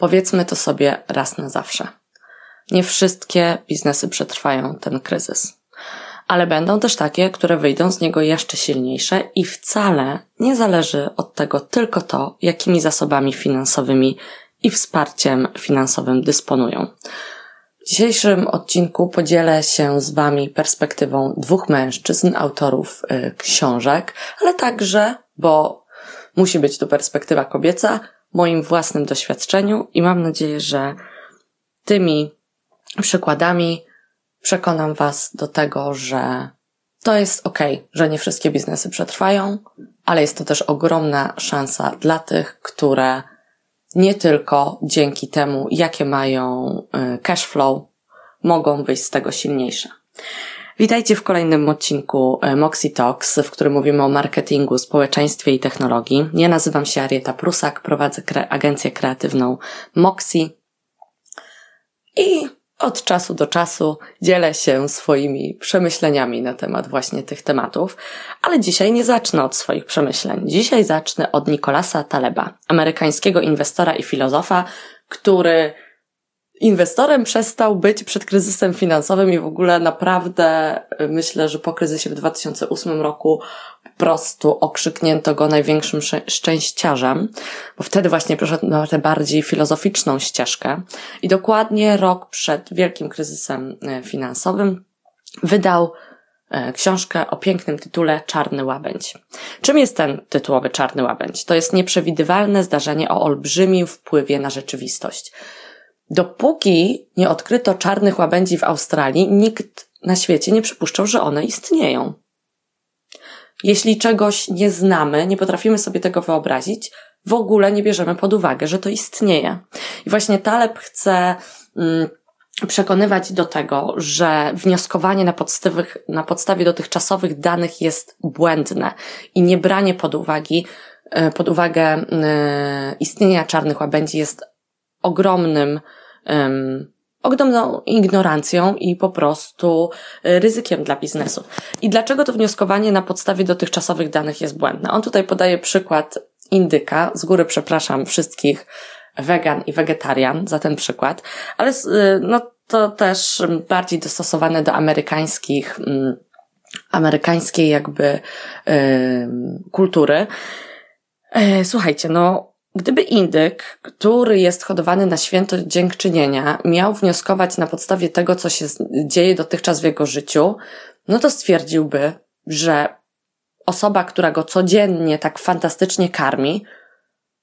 Powiedzmy to sobie raz na zawsze. Nie wszystkie biznesy przetrwają ten kryzys. Ale będą też takie, które wyjdą z niego jeszcze silniejsze i wcale nie zależy od tego tylko to, jakimi zasobami finansowymi i wsparciem finansowym dysponują. W dzisiejszym odcinku podzielę się z Wami perspektywą dwóch mężczyzn, autorów y, książek, ale także, bo musi być to perspektywa kobieca, moim własnym doświadczeniu i mam nadzieję, że tymi przykładami przekonam Was do tego, że to jest ok, że nie wszystkie biznesy przetrwają, ale jest to też ogromna szansa dla tych, które nie tylko dzięki temu, jakie mają y, cash flow, mogą wyjść z tego silniejsze. Witajcie w kolejnym odcinku y, Moxie Talks, w którym mówimy o marketingu, społeczeństwie i technologii. Ja nazywam się Arieta Prusak, prowadzę kre agencję kreatywną Moxie i od czasu do czasu dzielę się swoimi przemyśleniami na temat właśnie tych tematów, ale dzisiaj nie zacznę od swoich przemyśleń. Dzisiaj zacznę od Nikolasa Taleba, amerykańskiego inwestora i filozofa, który inwestorem przestał być przed kryzysem finansowym i w ogóle naprawdę myślę, że po kryzysie w 2008 roku prostu okrzyknięto go największym szczęściarzem, bo wtedy właśnie przeszedł na tę bardziej filozoficzną ścieżkę i dokładnie rok przed wielkim kryzysem e, finansowym wydał e, książkę o pięknym tytule Czarny Łabędź. Czym jest ten tytułowy Czarny Łabędź? To jest nieprzewidywalne zdarzenie o olbrzymim wpływie na rzeczywistość. Dopóki nie odkryto czarnych łabędzi w Australii, nikt na świecie nie przypuszczał, że one istnieją. Jeśli czegoś nie znamy, nie potrafimy sobie tego wyobrazić, w ogóle nie bierzemy pod uwagę, że to istnieje. I właśnie Taleb chce mm, przekonywać do tego, że wnioskowanie na, na podstawie dotychczasowych danych jest błędne i nie branie pod e, pod uwagę e, istnienia czarnych łabędzi jest ogromnym um, ogromną ignorancją i po prostu y, ryzykiem dla biznesów. I dlaczego to wnioskowanie na podstawie dotychczasowych danych jest błędne? On tutaj podaje przykład indyka. Z góry przepraszam wszystkich wegan i wegetarian za ten przykład, ale y, no to też bardziej dostosowane do amerykańskich, mm, amerykańskiej jakby kultury. E, słuchajcie, no Gdyby indyk, który jest hodowany na święto dziękczynienia, miał wnioskować na podstawie tego, co się dzieje dotychczas w jego życiu, no to stwierdziłby, że osoba, która go codziennie tak fantastycznie karmi,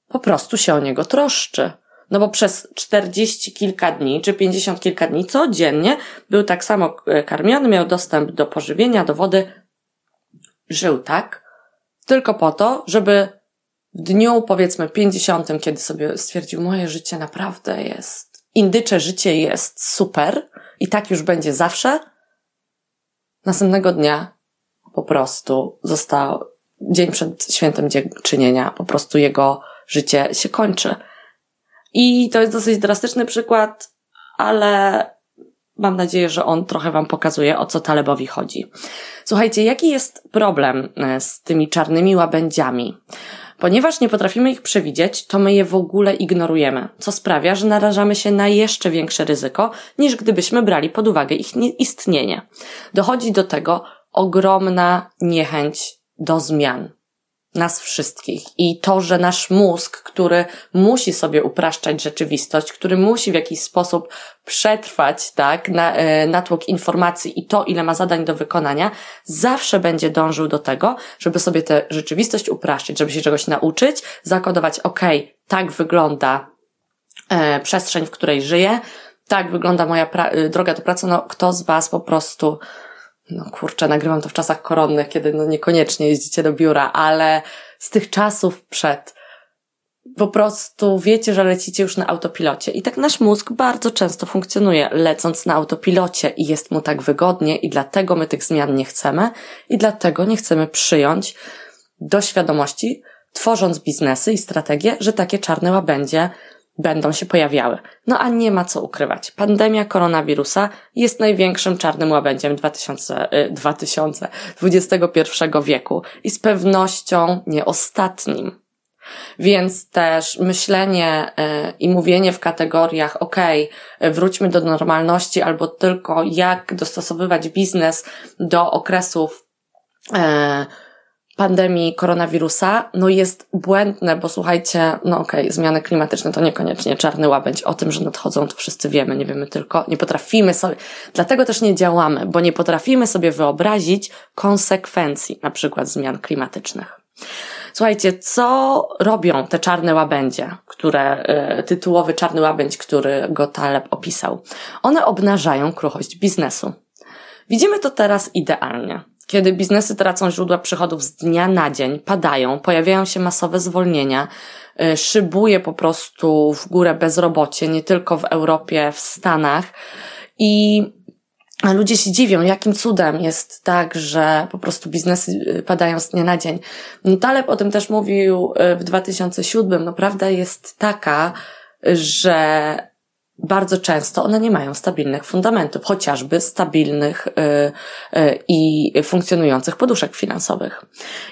po prostu się o niego troszczy. No bo przez czterdzieści kilka dni, czy pięćdziesiąt kilka dni codziennie był tak samo e, karmiony, miał dostęp do pożywienia, do wody, żył tak, tylko po to, żeby w dniu powiedzmy 50, kiedy sobie stwierdził, moje życie naprawdę jest, indycze życie jest super i tak już będzie zawsze, następnego dnia po prostu został, dzień przed świętem dziękczynienia, po prostu jego życie się kończy. I to jest dosyć drastyczny przykład, ale mam nadzieję, że on trochę Wam pokazuje, o co Talebowi chodzi. Słuchajcie, jaki jest problem e, z tymi czarnymi łabędziami? Ponieważ nie potrafimy ich przewidzieć, to my je w ogóle ignorujemy, co sprawia, że narażamy się na jeszcze większe ryzyko, niż gdybyśmy brali pod uwagę ich istnienie. Dochodzi do tego ogromna niechęć do zmian nas wszystkich. I to, że nasz mózg, który musi sobie upraszczać rzeczywistość, który musi w jakiś sposób przetrwać, tak, na, e, natłok informacji i to, ile ma zadań do wykonania, zawsze będzie dążył do tego, żeby sobie tę rzeczywistość upraszczać, żeby się czegoś nauczyć, zakodować, ok, tak wygląda e, przestrzeń, w której żyję, tak wygląda moja e, droga do pracy, no kto z Was po prostu no kurczę, nagrywam to w czasach koronnych, kiedy no niekoniecznie jeździcie do biura, ale z tych czasów przed po prostu wiecie, że lecicie już na autopilocie. I tak nasz mózg bardzo często funkcjonuje, lecąc na autopilocie i jest mu tak wygodnie i dlatego my tych zmian nie chcemy i dlatego nie chcemy przyjąć do świadomości, tworząc biznesy i strategie, że takie czarne łabędzie będą się pojawiały. No a nie ma co ukrywać. Pandemia koronawirusa jest największym czarnym łabędziem 2000, 2021 wieku i z pewnością nie ostatnim. Więc też myślenie y, i mówienie w kategoriach, ok, wróćmy do normalności, albo tylko jak dostosowywać biznes do okresów y, pandemii koronawirusa, no jest błędne, bo słuchajcie, no okej, okay, zmiany klimatyczne to niekoniecznie czarny łabędź. O tym, że nadchodzą, to wszyscy wiemy, nie wiemy tylko, nie potrafimy sobie, dlatego też nie działamy, bo nie potrafimy sobie wyobrazić konsekwencji, na przykład zmian klimatycznych. Słuchajcie, co robią te czarne łabędzie, które, y, tytułowy czarny łabędź, który go Taleb opisał? One obnażają kruchość biznesu. Widzimy to teraz idealnie. Kiedy biznesy tracą źródła przychodów z dnia na dzień, padają, pojawiają się masowe zwolnienia, y, szybuje po prostu w górę bezrobocie, nie tylko w Europie, w Stanach i ludzie się dziwią, jakim cudem jest tak, że po prostu biznesy y, padają z dnia na dzień. No, Taleb o tym też mówił y, w 2007. No prawda jest taka, że bardzo często one nie mają stabilnych fundamentów, chociażby stabilnych yy, yy, i funkcjonujących poduszek finansowych.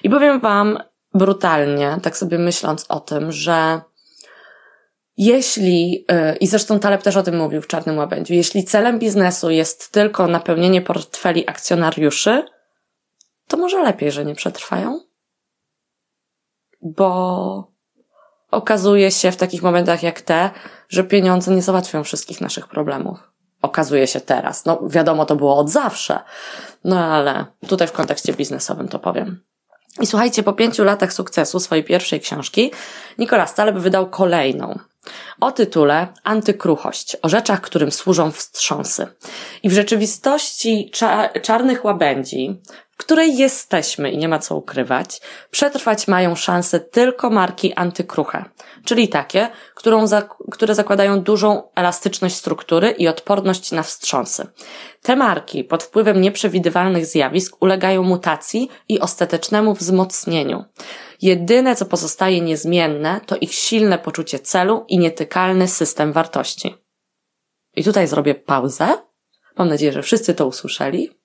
I powiem Wam brutalnie, tak sobie myśląc o tym, że jeśli, yy, i zresztą Taleb też o tym mówił w Czarnym Łabędziu, jeśli celem biznesu jest tylko napełnienie portfeli akcjonariuszy, to może lepiej, że nie przetrwają? Bo okazuje się w takich momentach jak te, że pieniądze nie załatwią wszystkich naszych problemów. Okazuje się teraz. No, wiadomo, to było od zawsze. No, ale tutaj w kontekście biznesowym to powiem. I słuchajcie, po pięciu latach sukcesu swojej pierwszej książki, Nikola Staleb wydał kolejną. O tytule Antykruchość, o rzeczach, którym służą wstrząsy. I w rzeczywistości cza czarnych łabędzi której jesteśmy i nie ma co ukrywać, przetrwać mają szansę tylko marki antykruche, czyli takie, którą które zakładają dużą elastyczność struktury i odporność na wstrząsy. Te marki pod wpływem nieprzewidywalnych zjawisk ulegają mutacji i ostatecznemu wzmocnieniu. Jedyne, co pozostaje niezmienne, to ich silne poczucie celu i nietykalny system wartości. I tutaj zrobię pauzę. Mam nadzieję, że wszyscy to usłyszeli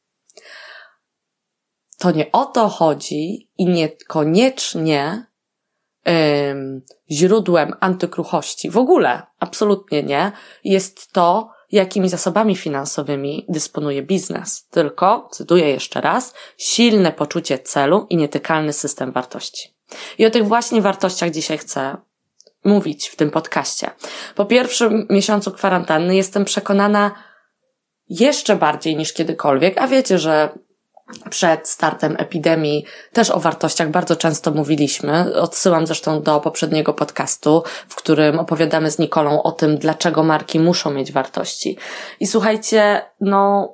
to nie o to chodzi i niekoniecznie ym, źródłem antykruchości, w ogóle, absolutnie nie, jest to, jakimi zasobami finansowymi dysponuje biznes. Tylko, cytuję jeszcze raz, silne poczucie celu i nietykalny system wartości. I o tych właśnie wartościach dzisiaj chcę mówić w tym podcaście. Po pierwszym miesiącu kwarantanny jestem przekonana jeszcze bardziej niż kiedykolwiek, a wiecie, że przed startem epidemii też o wartościach bardzo często mówiliśmy. Odsyłam zresztą do poprzedniego podcastu, w którym opowiadamy z Nikolą o tym, dlaczego marki muszą mieć wartości. I słuchajcie, no,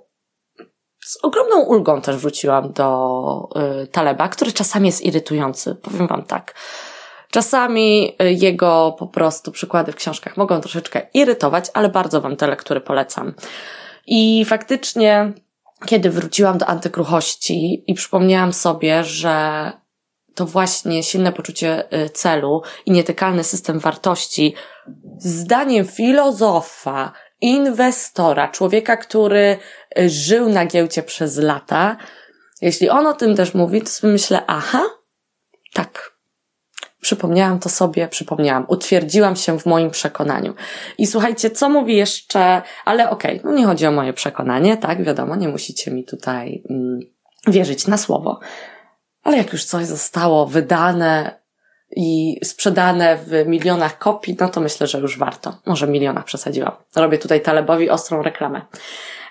z ogromną ulgą też wróciłam do y, Taleba, który czasami jest irytujący, powiem wam tak. Czasami y, jego po prostu przykłady w książkach mogą troszeczkę irytować, ale bardzo wam te lektury polecam. I faktycznie kiedy wróciłam do antykruchości i przypomniałam sobie, że to właśnie silne poczucie y, celu i nietykalny system wartości, zdaniem filozofa, inwestora, człowieka, który y, żył na giełdzie przez lata, jeśli on o tym też mówi, to sobie myślę, aha, tak, przypomniałam to sobie, przypomniałam, utwierdziłam się w moim przekonaniu. I słuchajcie, co mówi jeszcze, ale okej, okay, no nie chodzi o moje przekonanie, tak, wiadomo, nie musicie mi tutaj mm, wierzyć na słowo. Ale jak już coś zostało wydane i sprzedane w milionach kopii, no to myślę, że już warto. Może milionach przesadziłam. Robię tutaj Talebowi ostrą reklamę.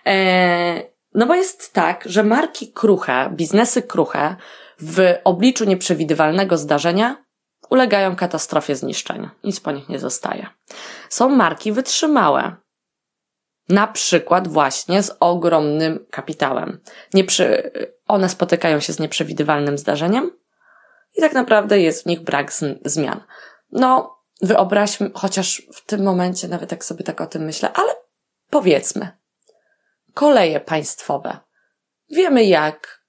Eee, no bo jest tak, że marki kruche, biznesy kruche w obliczu nieprzewidywalnego zdarzenia ulegają katastrofie zniszczenia. Nic po nich nie zostaje. Są marki wytrzymałe. Na przykład właśnie z ogromnym kapitałem. Nieprzy... One spotykają się z nieprzewidywalnym zdarzeniem i tak naprawdę jest w nich brak zmian. No, wyobraźmy, chociaż w tym momencie nawet tak sobie tak o tym myślę, ale powiedzmy, koleje państwowe. Wiemy jak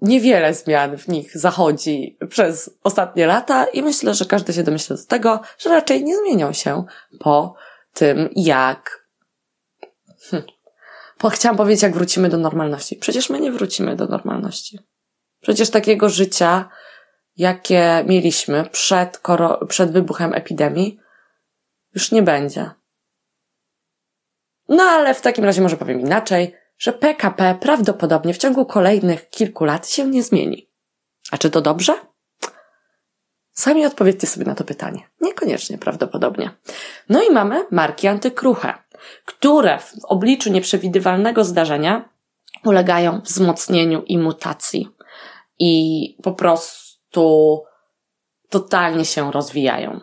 niewiele zmian w nich zachodzi przez ostatnie lata i myślę, że każdy się domyśla do tego, że raczej nie zmienią się po tym, jak. Hm. Chciałam powiedzieć, jak wrócimy do normalności. Przecież my nie wrócimy do normalności. Przecież takiego życia, jakie mieliśmy przed, przed wybuchem epidemii, już nie będzie. No ale w takim razie może powiem inaczej, że PKP prawdopodobnie w ciągu kolejnych kilku lat się nie zmieni. A czy to dobrze? Sami odpowiedzcie sobie na to pytanie. Niekoniecznie prawdopodobnie. No i mamy marki antykruche, które w obliczu nieprzewidywalnego zdarzenia ulegają wzmocnieniu i mutacji i po prostu totalnie się rozwijają.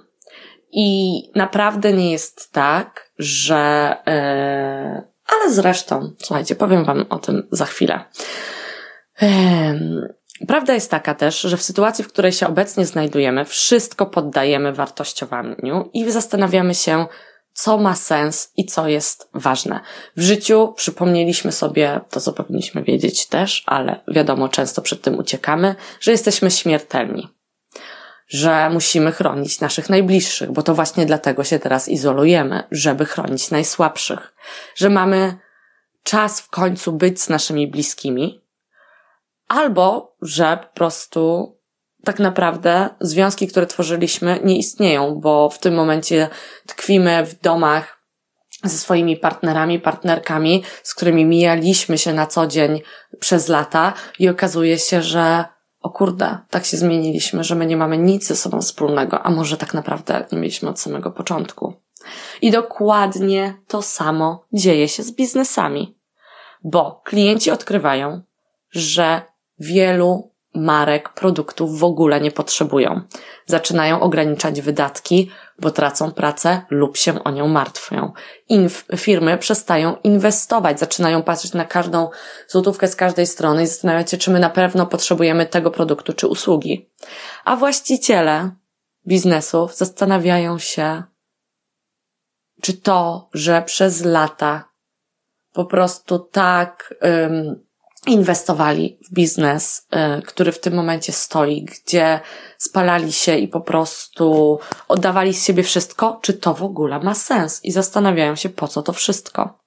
I naprawdę nie jest tak, że. Yy, ale zresztą, słuchajcie, powiem Wam o tym za chwilę. Prawda jest taka też, że w sytuacji, w której się obecnie znajdujemy, wszystko poddajemy wartościowaniu i zastanawiamy się, co ma sens i co jest ważne. W życiu przypomnieliśmy sobie to, co powinniśmy wiedzieć też, ale wiadomo, często przed tym uciekamy, że jesteśmy śmiertelni. Że musimy chronić naszych najbliższych, bo to właśnie dlatego się teraz izolujemy, żeby chronić najsłabszych. Że mamy czas w końcu być z naszymi bliskimi, albo że po prostu tak naprawdę związki, które tworzyliśmy, nie istnieją, bo w tym momencie tkwimy w domach ze swoimi partnerami, partnerkami, z którymi mijaliśmy się na co dzień przez lata i okazuje się, że o kurde, tak się zmieniliśmy, że my nie mamy nic ze sobą wspólnego, a może tak naprawdę nie mieliśmy od samego początku. I dokładnie to samo dzieje się z biznesami, bo klienci odkrywają, że wielu marek, produktów w ogóle nie potrzebują. Zaczynają ograniczać wydatki, bo tracą pracę lub się o nią martwią. Inf- firmy przestają inwestować, zaczynają patrzeć na każdą złotówkę z każdej strony i zastanawiać się, czy my na pewno potrzebujemy tego produktu czy usługi. A właściciele biznesów zastanawiają się, czy to, że przez lata po prostu tak inwestowali w biznes, y, który w tym momencie stoi, gdzie spalali się i po prostu oddawali z siebie wszystko, czy to w ogóle ma sens i zastanawiają się, po co to wszystko.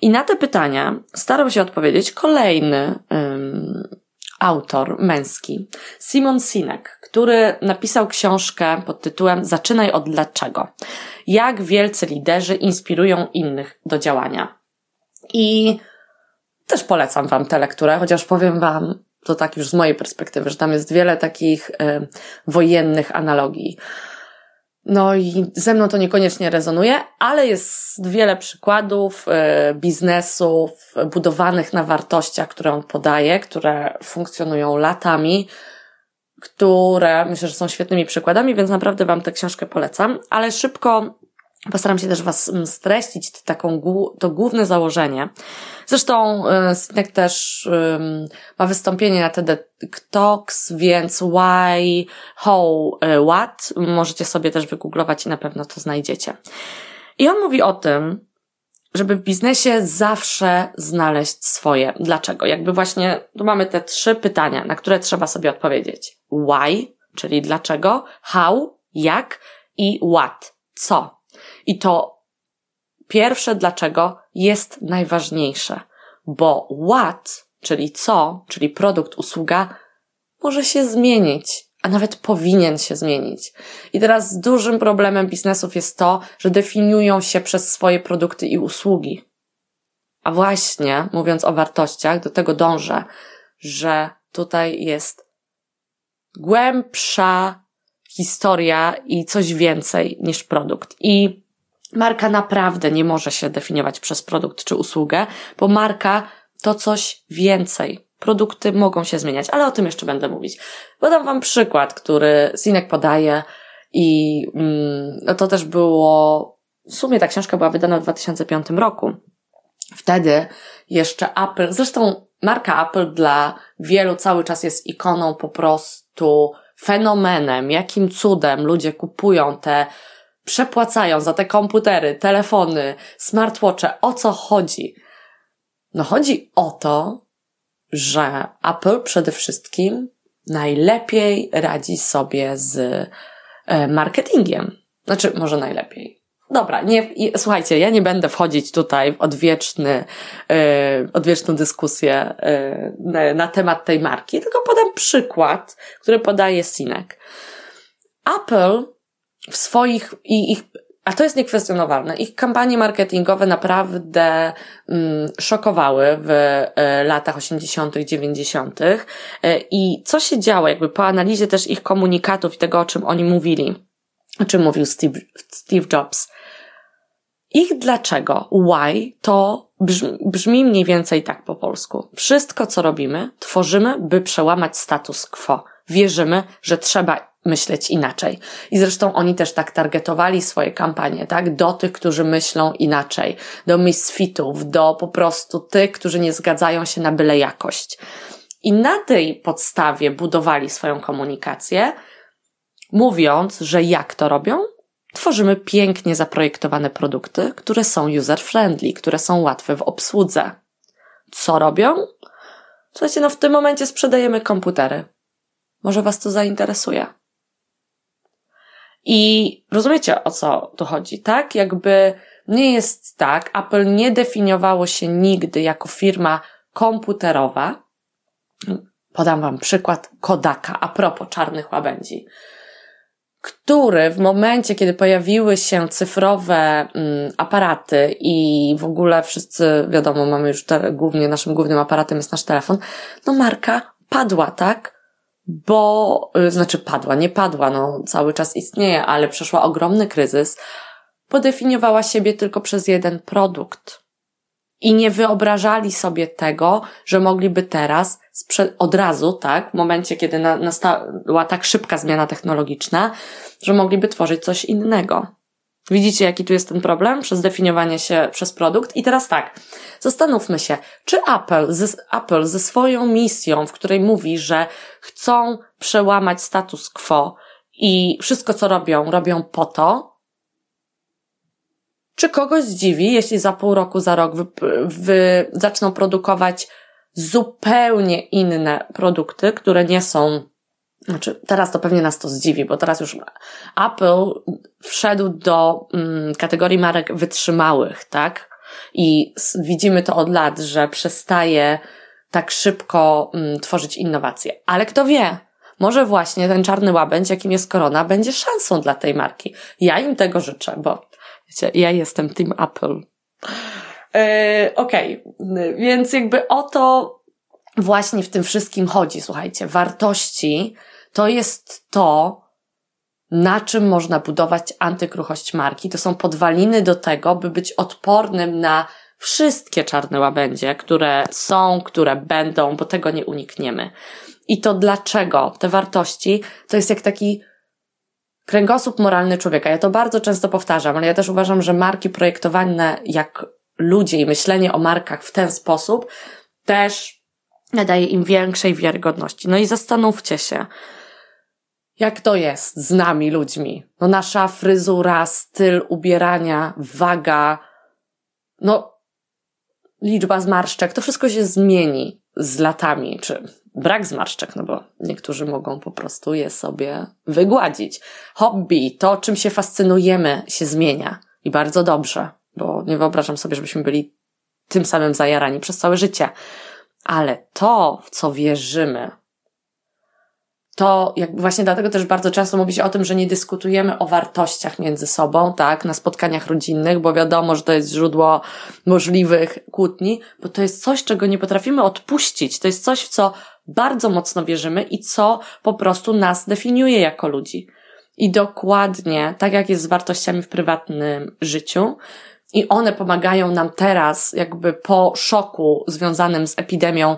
I na te pytania starał się odpowiedzieć kolejny um, autor męski, Simon Sinek, który napisał książkę pod tytułem Zaczynaj od dlaczego. Jak wielcy liderzy inspirują innych do działania. I też polecam Wam tę lekturę, chociaż powiem Wam, to tak już z mojej perspektywy, że tam jest wiele takich y, wojennych analogii. No i ze mną to niekoniecznie rezonuje, ale jest wiele przykładów y, biznesów budowanych na wartościach, które on podaje, które funkcjonują latami, które myślę, że są świetnymi przykładami, więc naprawdę Wam tę książkę polecam, ale szybko Postaram się też Was mm, streścić taką, to główne założenie. Zresztą y, Sinek też ma wystąpienie na TED Talks, więc why, how, y, what możecie sobie też wygooglować i na pewno to znajdziecie. I on mówi o tym, żeby w biznesie zawsze znaleźć swoje. Dlaczego? Jakby właśnie tu mamy te trzy pytania, na które trzeba sobie odpowiedzieć. Why, czyli dlaczego, how, jak i what, co. I to pierwsze dlaczego jest najważniejsze, bo what, czyli co, czyli produkt, usługa, może się zmienić, a nawet powinien się zmienić. I teraz dużym problemem biznesów jest to, że definiują się przez swoje produkty i usługi. A właśnie, mówiąc o wartościach, do tego dążę, że tutaj jest głębsza historia i coś więcej niż produkt. I marka naprawdę nie może się definiować przez produkt czy usługę, bo marka to coś więcej. Produkty mogą się zmieniać, ale o tym jeszcze będę mówić. Podam Wam przykład, który Sinek podaje i mm, to też było, w sumie ta książka była wydana w 2005 roku. Wtedy jeszcze Apple, zresztą marka Apple dla wielu cały czas jest ikoną po prostu fenomenem, jakim cudem ludzie kupują te, przepłacają za te komputery, telefony, smartwatche. O co chodzi? No chodzi o to, że Apple przede wszystkim najlepiej radzi sobie z e, marketingiem. Znaczy, może najlepiej. dobra, nie, słuchajcie, ja nie będę wchodzić tutaj w odwieczny, yy, odwieczną dyskusję yy, na, na, temat tej marki, tylko podam przykład, który podaje Sinek. Apple w swoich, i ich, a to jest niekwestionowalne, ich kampanie marketingowe naprawdę mm, szokowały w y, latach 80., 90. Y, I co się działo, jakby po analizie też ich komunikatów i tego, o czym oni mówili, o czym mówił Steve, Steve Jobs, ich dlaczego, why, to brzmi, brzmi mniej więcej tak po polsku. Wszystko, co robimy, tworzymy, by przełamać status quo. Wierzymy, że trzeba myśleć inaczej. I zresztą oni też tak targetowali swoje kampanie, tak? Do tych, którzy myślą inaczej. Do misfitów, do po prostu tych, którzy nie zgadzają się na byle jakość. I na tej podstawie budowali swoją komunikację, mówiąc, że jak to robią? Tworzymy pięknie zaprojektowane produkty, które są user-friendly, które są łatwe w obsłudze. Co robią? Słuchajcie, no w tym momencie sprzedajemy komputery. Może Was to zainteresuje. I rozumiecie o co tu chodzi, tak? Jakby nie jest tak, Apple nie definiowało się nigdy jako firma komputerowa. Podam Wam przykład Kodaka a propos czarnych łabędzi który w momencie, kiedy pojawiły się cyfrowe mm, aparaty i w ogóle wszyscy, wiadomo, mamy już te, głównie, naszym głównym aparatem jest nasz telefon, no marka padła, tak? Bo, y, znaczy padła, nie padła, no cały czas istnieje, ale przeszła ogromny kryzys, podefiniowała siebie tylko przez jeden produkt. I nie wyobrażali sobie tego, że mogliby teraz od razu, tak, w momencie, kiedy na, nastała tak szybka zmiana technologiczna, że mogliby tworzyć coś innego. Widzicie, jaki tu jest ten problem przez definiowanie się przez produkt? I teraz tak, zastanówmy się, czy Apple ze, Apple ze swoją misją, w której mówi, że chcą przełamać status quo i wszystko, co robią, robią po to, czy kogoś zdziwi, jeśli za pół roku, za rok wy, wy zaczną produkować zupełnie inne produkty, które nie są znaczy, teraz to pewnie nas to zdziwi, bo teraz już Apple wszedł do mm, kategorii marek wytrzymałych, tak? I widzimy to od lat, że przestaje tak szybko mm, tworzyć innowacje. Ale kto wie, może właśnie ten czarny łabędź, jakim jest korona, będzie szansą dla tej marki. Ja im tego życzę, bo wiecie, ja jestem Team Apple. Yy, Okej, okay. więc jakby o to właśnie w tym wszystkim chodzi, słuchajcie. Wartości to jest to, na czym można budować antykruchość marki. To są podwaliny do tego, by być odpornym na wszystkie czarne łabędzie, które są, które będą, bo tego nie unikniemy. I to dlaczego? Te wartości to jest jak taki kręgosłup moralny człowieka. Ja to bardzo często powtarzam, ale ja też uważam, że marki projektowane jak ludzie i myślenie o markach w ten sposób też nadaje im większej wiarygodności. No i zastanówcie się, jak to jest z nami ludźmi? No nasza fryzura, styl ubierania, waga, no liczba zmarszczek, to wszystko się zmieni z latami, czy brak zmarszczek, no bo niektórzy mogą po prostu je sobie wygładzić. Hobby, to czym się fascynujemy, się zmienia i bardzo dobrze, bo nie wyobrażam sobie, żebyśmy byli tym samym zajarani przez całe życie. Ale to, w co wierzymy, to jak właśnie dlatego też bardzo często mówi się o tym, że nie dyskutujemy o wartościach między sobą, tak, na spotkaniach rodzinnych, bo wiadomo, że to jest źródło możliwych kłótni, bo to jest coś, czego nie potrafimy odpuścić. To jest coś, w co bardzo mocno wierzymy i co po prostu nas definiuje jako ludzi. I dokładnie tak jak jest z wartościami w prywatnym życiu, i one pomagają nam teraz, jakby po szoku związanym z epidemią,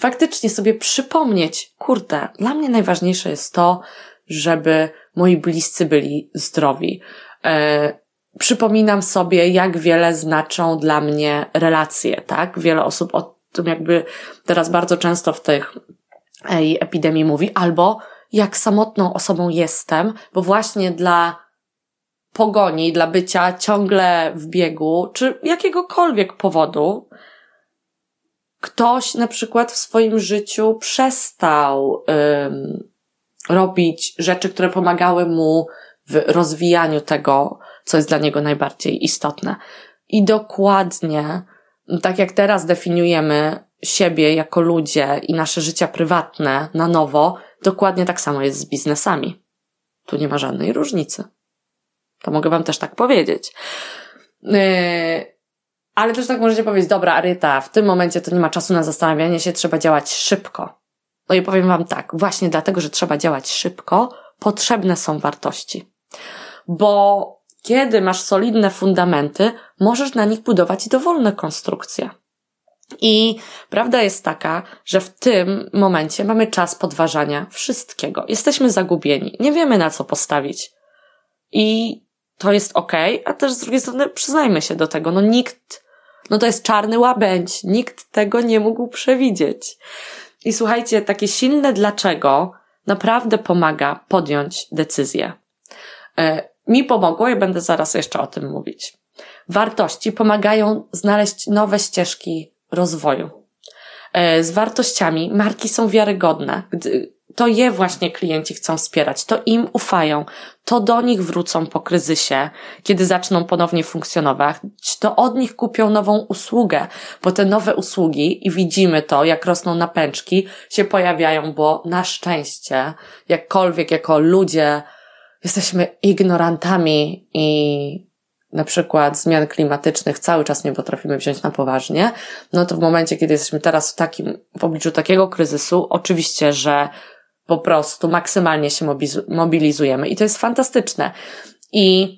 faktycznie sobie przypomnieć, kurde, dla mnie najważniejsze jest to, żeby moi bliscy byli zdrowi. E, przypominam sobie, jak wiele znaczą dla mnie relacje, tak? Wiele osób o tym jakby teraz bardzo często w tych epidemii mówi, albo jak samotną osobą jestem, bo właśnie dla pogoni, dla bycia ciągle w biegu, czy jakiegokolwiek powodu, ktoś na przykład w swoim życiu przestał um, robić rzeczy, które pomagały mu w rozwijaniu tego, co jest dla niego najbardziej istotne. I dokładnie, tak jak teraz definiujemy siebie jako ludzie i nasze życia prywatne na nowo, dokładnie tak samo jest z biznesami. Tu nie ma żadnej różnicy. To mogę Wam też tak powiedzieć. Yy, ale też tak możecie powiedzieć, dobra, Aryta, w tym momencie to nie ma czasu na zastanawianie się, trzeba działać szybko. No i powiem Wam tak, właśnie dlatego, że trzeba działać szybko, potrzebne są wartości. Bo kiedy masz solidne fundamenty, możesz na nich budować dowolne konstrukcje. I prawda jest taka, że w tym momencie mamy czas podważania wszystkiego. Jesteśmy zagubieni, nie wiemy na co postawić. I to jest ok, a też z drugiej strony przyznajmy się do tego, no nikt, no to jest czarny łabędź, nikt tego nie mógł przewidzieć. I słuchajcie, takie silne dlaczego naprawdę pomaga podjąć decyzję. E, mi pomogło i będę zaraz jeszcze o tym mówić. Wartości pomagają znaleźć nowe ścieżki rozwoju. E, z wartościami marki są wiarygodne. Gdy to je właśnie klienci chcą wspierać, to im ufają, to do nich wrócą po kryzysie, kiedy zaczną ponownie funkcjonować, to od nich kupią nową usługę, bo te nowe usługi, i widzimy to, jak rosną napęczki, się pojawiają, bo na szczęście, jakkolwiek jako ludzie jesteśmy ignorantami i na przykład zmian klimatycznych cały czas nie potrafimy wziąć na poważnie, no to w momencie, kiedy jesteśmy teraz w takim, w obliczu takiego kryzysu, oczywiście, że po prostu maksymalnie się mobilizujemy i to jest fantastyczne. I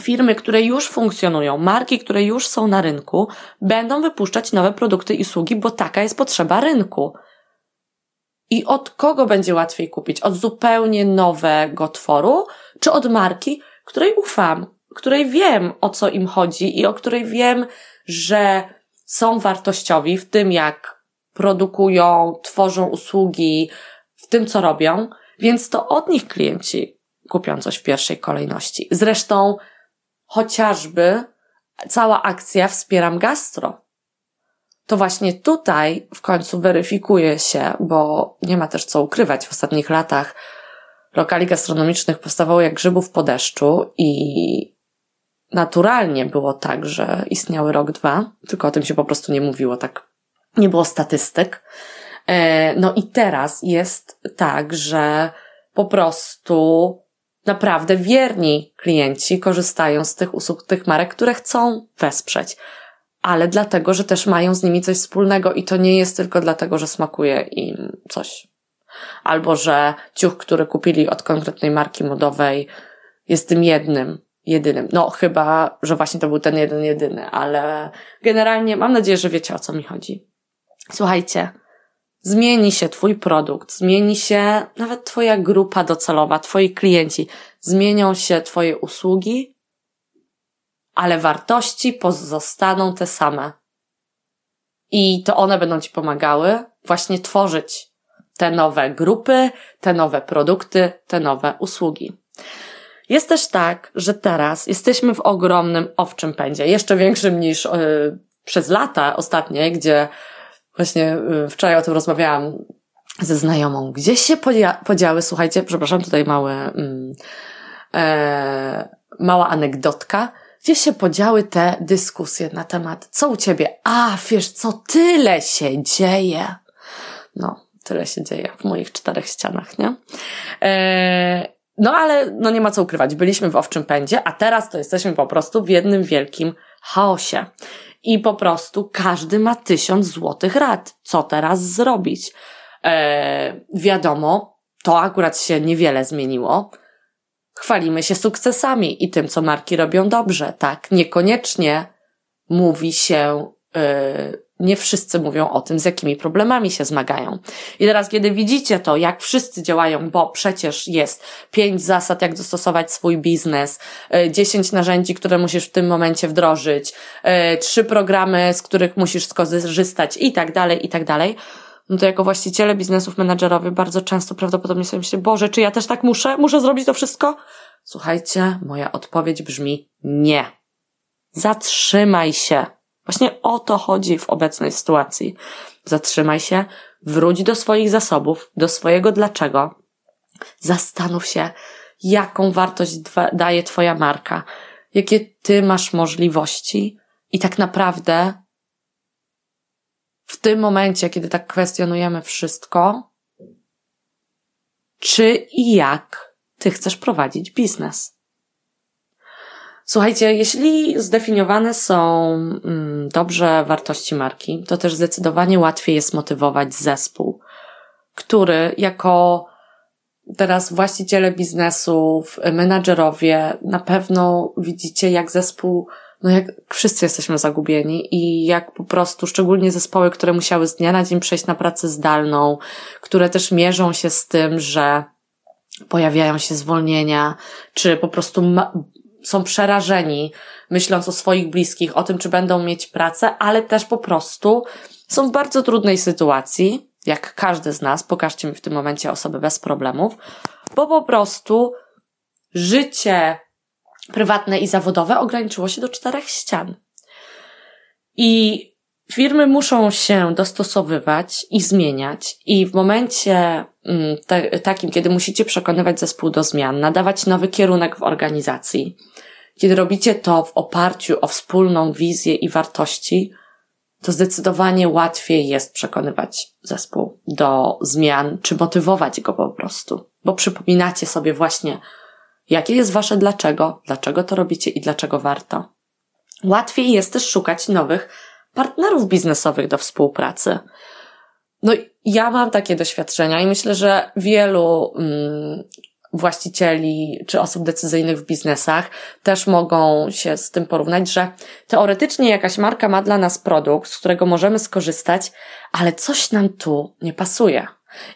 firmy, które już funkcjonują, marki, które już są na rynku, będą wypuszczać nowe produkty i usługi, bo taka jest potrzeba rynku. I od kogo będzie łatwiej kupić? Od zupełnie nowego tworu, czy od marki, której ufam, której wiem, o co im chodzi i o której wiem, że są wartościowi w tym, jak produkują, tworzą usługi, tym, co robią, więc to od nich klienci kupią coś w pierwszej kolejności. Zresztą chociażby cała akcja Wspieram Gastro. To właśnie tutaj w końcu weryfikuje się, bo nie ma też co ukrywać w ostatnich latach. Lokali gastronomicznych powstawało jak grzybów po deszczu i naturalnie było tak, że istniały rok, dwa, tylko o tym się po prostu nie mówiło, tak nie było statystyk. E, no i teraz jest tak, że po prostu naprawdę wierni klienci korzystają z tych usług, tych marek, które chcą wesprzeć. Ale dlatego, że też mają z nimi coś wspólnego i to nie jest tylko dlatego, że smakuje im coś. Albo że ciuch, który kupili od konkretnej marki modowej jest tym jednym, jedynym. No, chyba, że właśnie to był ten jeden, jedyny, ale generalnie mam nadzieję, że wiecie o co mi chodzi. Słuchajcie, Zmieni się Twój produkt, zmieni się nawet Twoja grupa docelowa, Twoi klienci, zmienią się Twoje usługi, ale wartości pozostaną te same. I to one będą Ci pomagały właśnie tworzyć te nowe grupy, te nowe produkty, te nowe usługi. Jest też tak, że teraz jesteśmy w ogromnym owczym pędzie, jeszcze większym niż yy, przez lata ostatnie, gdzie Właśnie y, wczoraj o tym rozmawiałam ze znajomą. Gdzie się podzia podziały, słuchajcie, przepraszam, tutaj małe, mm, e, mała anegdotka. Gdzie się podziały te dyskusje na temat, co u ciebie? A, wiesz, co tyle się dzieje. No, tyle się dzieje w moich czterech ścianach, nie? E, no ale, no nie ma co ukrywać. Byliśmy w owczym pędzie, a teraz to jesteśmy po prostu w jednym wielkim chaosie i po prostu każdy ma tysiąc złotych rad. Co teraz zrobić? E, wiadomo, to akurat się niewiele zmieniło. Chwalimy się sukcesami i tym, co marki robią dobrze, tak? Niekoniecznie mówi się, yy, nie wszyscy mówią o tym, z jakimi problemami się zmagają. I teraz, kiedy widzicie to, jak wszyscy działają, bo przecież jest pięć zasad, jak dostosować swój biznes, e, dziesięć narzędzi, które musisz w tym momencie wdrożyć, e, trzy programy, z których musisz skorzystać i tak dalej, i tak dalej, no to jako właściciele biznesów menadżerowie bardzo często prawdopodobnie sobie myślę, Boże, czy ja też tak muszę? Muszę zrobić to wszystko? Słuchajcie, moja odpowiedź brzmi nie. Zatrzymaj się. Właśnie o to chodzi w obecnej sytuacji. Zatrzymaj się, wróć do swoich zasobów, do swojego dlaczego. Zastanów się, jaką wartość daje Twoja marka, jakie ty masz możliwości i tak naprawdę w tym momencie, kiedy tak kwestionujemy wszystko, czy i jak ty chcesz prowadzić biznes. Słuchajcie, jeśli zdefiniowane są mm, dobrze wartości marki, to też zdecydowanie łatwiej jest motywować zespół, który jako teraz właściciele biznesów, menadżerowie, na pewno widzicie, jak zespół, no jak wszyscy jesteśmy zagubieni i jak po prostu, szczególnie zespoły, które musiały z dnia na dzień przejść na pracę zdalną, które też mierzą się z tym, że pojawiają się zwolnienia, czy po prostu ma- są przerażeni, myśląc o swoich bliskich, o tym, czy będą mieć pracę, ale też po prostu są w bardzo trudnej sytuacji, jak każdy z nas, pokażcie mi w tym momencie osoby bez problemów, bo po prostu życie prywatne i zawodowe ograniczyło się do czterech ścian. I firmy muszą się dostosowywać i zmieniać, i w momencie mm, takim, kiedy musicie przekonywać zespół do zmian, nadawać nowy kierunek w organizacji, kiedy robicie to w oparciu o wspólną wizję i wartości, to zdecydowanie łatwiej jest przekonywać zespół do zmian, czy motywować go po prostu, bo przypominacie sobie właśnie, jakie jest wasze dlaczego, dlaczego to robicie i dlaczego warto. Łatwiej jest też szukać nowych partnerów biznesowych do współpracy. No, ja mam takie doświadczenia i myślę, że wielu mm, właścicieli czy osób decyzyjnych w biznesach też mogą się z tym porównać, że teoretycznie jakaś marka ma dla nas produkt, z którego możemy skorzystać, ale coś nam tu nie pasuje.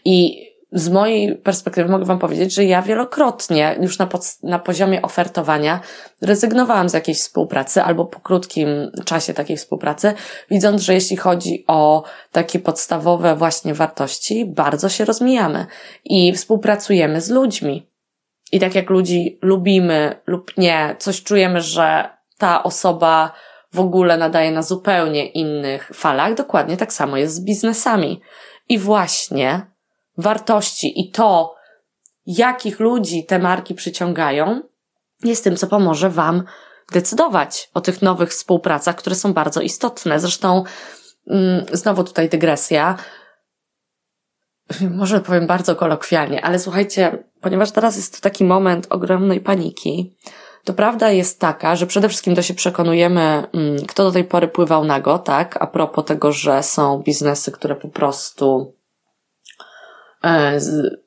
I z mojej perspektywy mogę Wam powiedzieć, że ja wielokrotnie już na, pod, na poziomie ofertowania rezygnowałam z jakiejś współpracy albo po krótkim czasie takiej współpracy, widząc, że jeśli chodzi o takie podstawowe właśnie wartości, bardzo się rozmijamy i współpracujemy z ludźmi. I tak jak ludzi lubimy lub nie, coś czujemy, że ta osoba w ogóle nadaje na zupełnie innych falach, dokładnie tak samo jest z biznesami. I właśnie wartości i to, jakich ludzi te marki przyciągają, jest tym, co pomoże Wam decydować o tych nowych współpracach, które są bardzo istotne. Zresztą, mm, znowu tutaj dygresja. Może powiem bardzo kolokwialnie, ale słuchajcie, ponieważ teraz jest to taki moment ogromnej paniki, to prawda jest taka, że przede wszystkim to się przekonujemy, mm, kto do tej pory pływał nago, tak? A propos tego, że są biznesy, które po prostu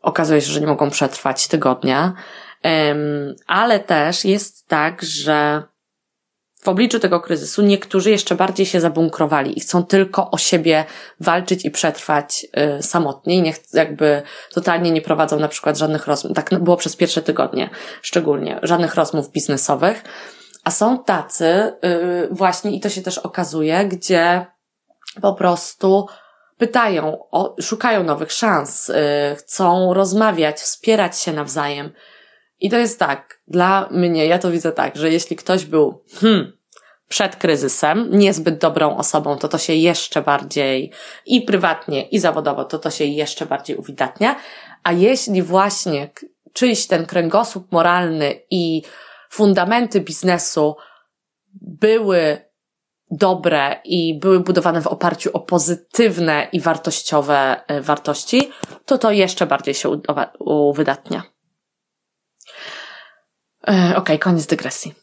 okazuje się, że nie mogą przetrwać tygodnia. Ale też jest tak, że w obliczu tego kryzysu niektórzy jeszcze bardziej się zabunkrowali i chcą tylko o siebie walczyć i przetrwać y, samotnie i nie jakby totalnie nie prowadzą na przykład żadnych rozmów. Tak było przez pierwsze tygodnie szczególnie, żadnych rozmów biznesowych. A są tacy y, właśnie i to się też okazuje, gdzie po prostu pytają, o, szukają nowych szans, yy, chcą rozmawiać, wspierać się nawzajem. I to jest tak, dla mnie, ja to widzę tak, że jeśli ktoś był, hmm, przed kryzysem, niezbyt dobrą osobą, to to się jeszcze bardziej i prywatnie, i zawodowo, to to się jeszcze bardziej uwidatnia. A jeśli właśnie czyjś ten kręgosłup moralny i fundamenty biznesu były dobre i były budowane w oparciu o pozytywne i wartościowe e, wartości, to to jeszcze bardziej się uwydatnia. E, okej, okay, koniec dygresji.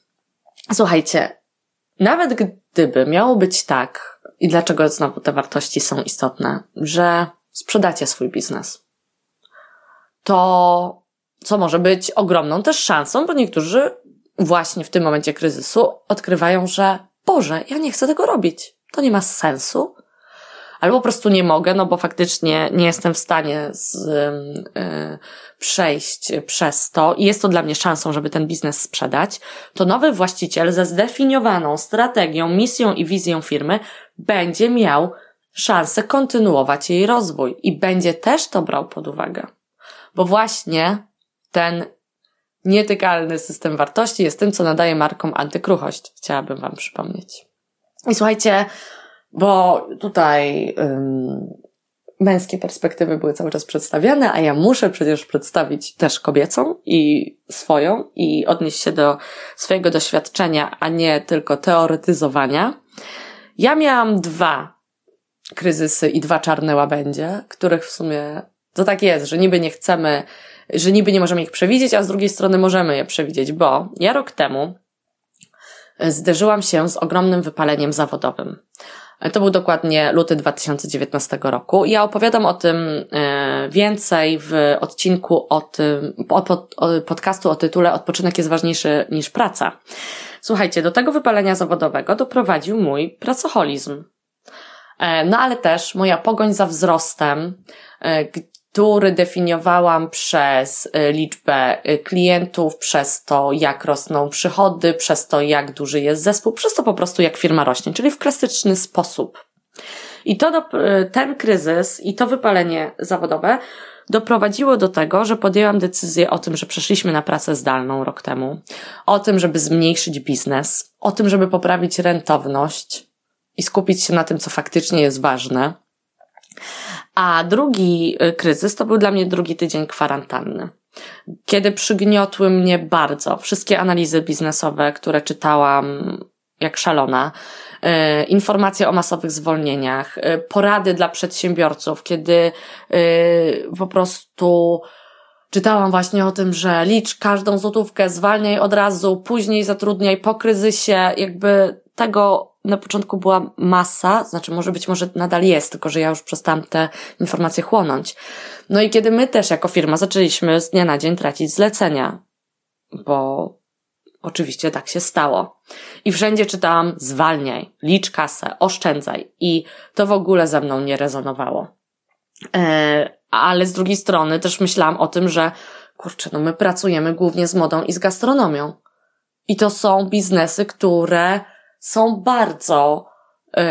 Słuchajcie, nawet gdyby miało być tak, i dlaczego znowu te wartości są istotne, że sprzedacie swój biznes, to co może być ogromną też szansą, bo niektórzy właśnie w tym momencie kryzysu odkrywają, że Boże, ja nie chcę tego robić. To nie ma sensu. Albo po prostu nie mogę, no bo faktycznie nie jestem w stanie z, yy, przejść przez to i jest to dla mnie szansą, żeby ten biznes sprzedać, to nowy właściciel ze zdefiniowaną strategią, misją i wizją firmy będzie miał szansę kontynuować jej rozwój i będzie też to brał pod uwagę. Bo właśnie ten nietykalny system wartości jest tym, co nadaje markom antykruchość. Chciałabym Wam przypomnieć. I słuchajcie, bo tutaj ym, męskie perspektywy były cały czas przedstawiane, a ja muszę przecież przedstawić też kobiecą i swoją i odnieść się do swojego doświadczenia, a nie tylko teoretyzowania. Ja miałam dwa kryzysy i dwa czarne łabędzie, których w sumie to tak jest, że niby nie chcemy, że niby nie możemy ich przewidzieć, a z drugiej strony możemy je przewidzieć, bo ja rok temu zderzyłam się z ogromnym wypaleniem zawodowym. To był dokładnie luty 2019 roku. Ja opowiadam o tym e, więcej w odcinku o tym, podcastu o tytule Odpoczynek jest ważniejszy niż praca. Słuchajcie, do tego wypalenia zawodowego doprowadził mój pracoholizm. E, no ale też moja pogoń za wzrostem, e, który definiowałam przez y, liczbę y, klientów, przez to, jak rosną przychody, przez to, jak duży jest zespół, przez to po prostu, jak firma rośnie, czyli w klasyczny sposób. I to, y, ten kryzys i to wypalenie zawodowe doprowadziło do tego, że podjęłam decyzję o tym, że przeszliśmy na pracę zdalną rok temu, o tym, żeby zmniejszyć biznes, o tym, żeby poprawić rentowność i skupić się na tym, co faktycznie jest ważne. A drugi y, kryzys to był dla mnie drugi tydzień kwarantanny. Kiedy przygniotły mnie bardzo wszystkie analizy biznesowe, które czytałam jak szalona, y, informacje o masowych zwolnieniach, y, porady dla przedsiębiorców, kiedy po prostu czytałam właśnie o tym, że licz każdą złotówkę, zwalniaj od razu, później zatrudniaj po kryzysie, jakby tego na początku była masa, znaczy może być może nadal jest, tylko że ja już przestałam te informacje chłonąć. No i kiedy my też jako firma zaczęliśmy z dnia na dzień tracić zlecenia, bo oczywiście tak się stało. I wszędzie czytałam zwalniaj, licz kasę, oszczędzaj i to w ogóle ze mną nie rezonowało. E, ale z drugiej strony też myślałam o tym, że kurczę, no my pracujemy głównie z modą i z gastronomią. I to są biznesy, które są bardzo yy,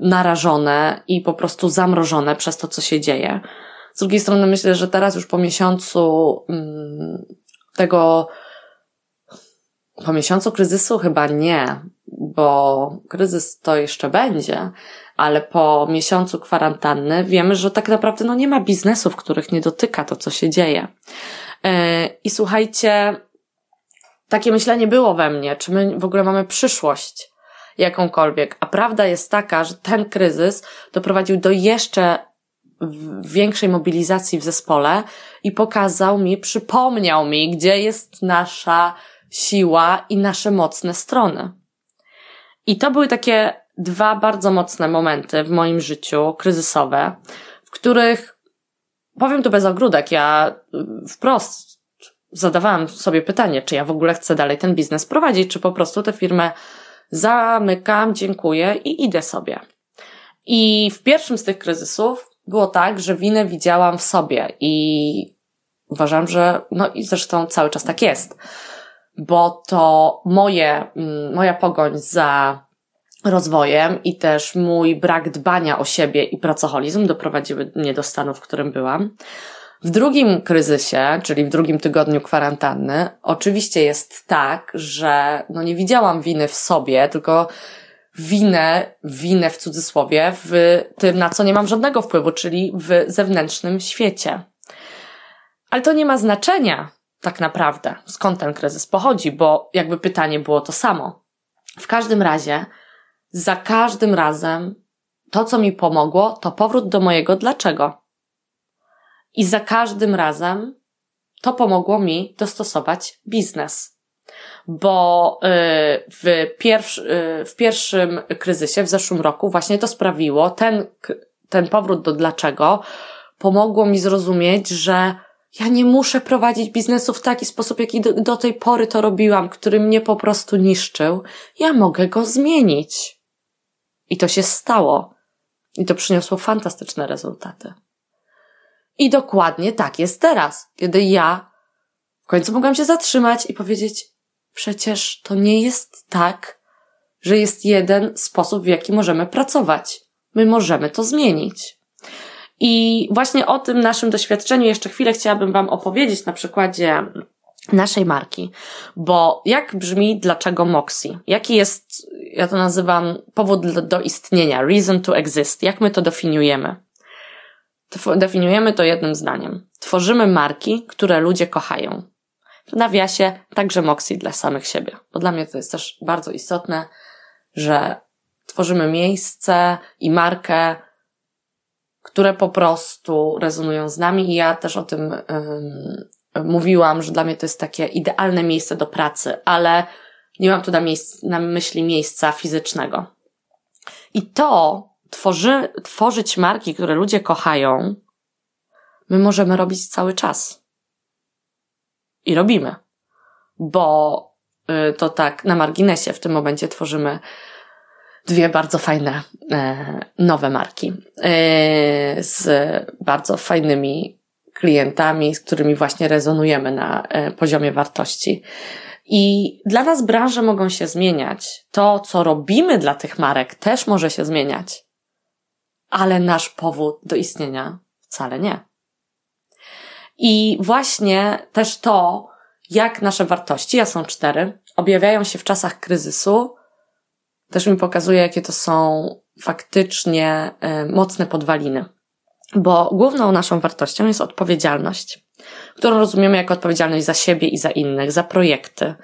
narażone i po prostu zamrożone przez to, co się dzieje. Z drugiej strony myślę, że teraz już po miesiącu yy, tego, po miesiącu kryzysu chyba nie, bo kryzys to jeszcze będzie, ale po miesiącu kwarantanny wiemy, że tak naprawdę no nie ma biznesów, których nie dotyka to, co się dzieje. Yy, I słuchajcie, takie myślenie było we mnie, czy my w ogóle mamy przyszłość jakąkolwiek. A prawda jest taka, że ten kryzys doprowadził do jeszcze większej mobilizacji w zespole i pokazał mi, przypomniał mi, gdzie jest nasza siła i nasze mocne strony. I to były takie dwa bardzo mocne momenty w moim życiu, kryzysowe, w których, powiem to bez ogródek, ja wprost zadawałam sobie pytanie, czy ja w ogóle chcę dalej ten biznes prowadzić, czy po prostu tę firmę zamykam, dziękuję i idę sobie. I w pierwszym z tych kryzysów było tak, że winę widziałam w sobie i uważam, że, no i zresztą cały czas tak jest, bo to moje, mm, moja pogoń za rozwojem i też mój brak dbania o siebie i pracoholizm doprowadziły mnie do stanu, w którym byłam. W drugim kryzysie, czyli w drugim tygodniu kwarantanny, oczywiście jest tak, że no nie widziałam winy w sobie, tylko winę, winę w cudzysłowie, w tym, na co nie mam żadnego wpływu, czyli w zewnętrznym świecie. Ale to nie ma znaczenia, tak naprawdę, skąd ten kryzys pochodzi, bo jakby pytanie było to samo. W każdym razie, za każdym razem, to, co mi pomogło, to powrót do mojego dlaczego. I za każdym razem to pomogło mi dostosować biznes. Bo y, w, pierwsz, y, w pierwszym kryzysie, w zeszłym roku, właśnie to sprawiło, ten, ten powrót do dlaczego, pomogło mi zrozumieć, że ja nie muszę prowadzić biznesu w taki sposób, jaki do, do tej pory to robiłam, który mnie po prostu niszczył. Ja mogę go zmienić. I to się stało. I to przyniosło fantastyczne rezultaty. I dokładnie tak jest teraz, kiedy ja w końcu mogłam się zatrzymać i powiedzieć, przecież to nie jest tak, że jest jeden sposób, w jaki możemy pracować. My możemy to zmienić. I właśnie o tym naszym doświadczeniu jeszcze chwilę chciałabym Wam opowiedzieć na przykładzie naszej marki. Bo jak brzmi dlaczego Moxie? Jaki jest, ja to nazywam powód do istnienia, reason to exist? Jak my to definiujemy? Definiujemy to jednym zdaniem. Tworzymy marki, które ludzie kochają. W nawiasie także Moxie dla samych siebie. Bo dla mnie to jest też bardzo istotne, że tworzymy miejsce i markę, które po prostu rezonują z nami i ja też o tym mówiłam, że dla mnie to jest takie idealne miejsce do pracy, ale nie mam tu na, miejsc, na myśli miejsca fizycznego. I to tworzy, tworzyć marki, które ludzie kochają, my możemy robić cały czas. I robimy. Bo y, to tak na marginesie w tym momencie tworzymy dwie bardzo fajne e, nowe marki e, z bardzo fajnymi klientami, z którymi właśnie rezonujemy na e, poziomie wartości. I dla nas branże mogą się zmieniać. To, co robimy dla tych marek, też może się zmieniać. Ale nasz powód do istnienia wcale nie. I właśnie też to, jak nasze wartości, a są cztery, objawiają się w czasach kryzysu, też mi pokazuje, jakie to są faktycznie y, mocne podwaliny. Bo główną naszą wartością jest odpowiedzialność, którą rozumiemy jako odpowiedzialność za siebie i za innych, za projekty,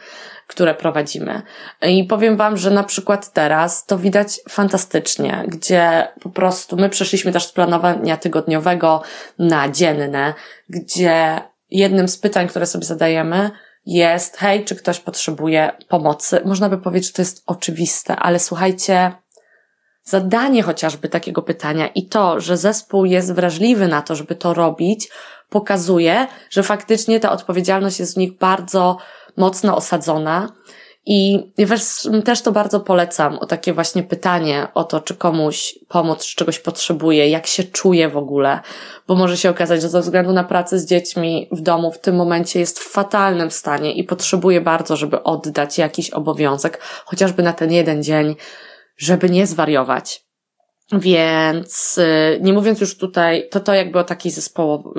które prowadzimy. I powiem Wam, że na przykład teraz to widać fantastycznie, gdzie po prostu my przeszliśmy też z planowania tygodniowego na dzienne, gdzie jednym z pytań, które sobie zadajemy, jest, hej, czy ktoś potrzebuje pomocy? Można by powiedzieć, że to jest oczywiste, ale słuchajcie, zadanie chociażby takiego pytania i to, że zespół jest wrażliwy na to, żeby to robić, pokazuje, że faktycznie ta odpowiedzialność jest w nich bardzo mocno osadzona. I też to bardzo polecam o takie właśnie pytanie o to, czy komuś pomóc, czy czegoś potrzebuje, jak się czuje w ogóle, bo może się okazać, że ze względu na pracę z dziećmi w domu w tym momencie jest w fatalnym stanie i potrzebuje bardzo, żeby oddać jakiś obowiązek, chociażby na ten jeden dzień, żeby nie zwariować. Więc y, nie mówiąc już tutaj, to to jakby o takiej zespoło,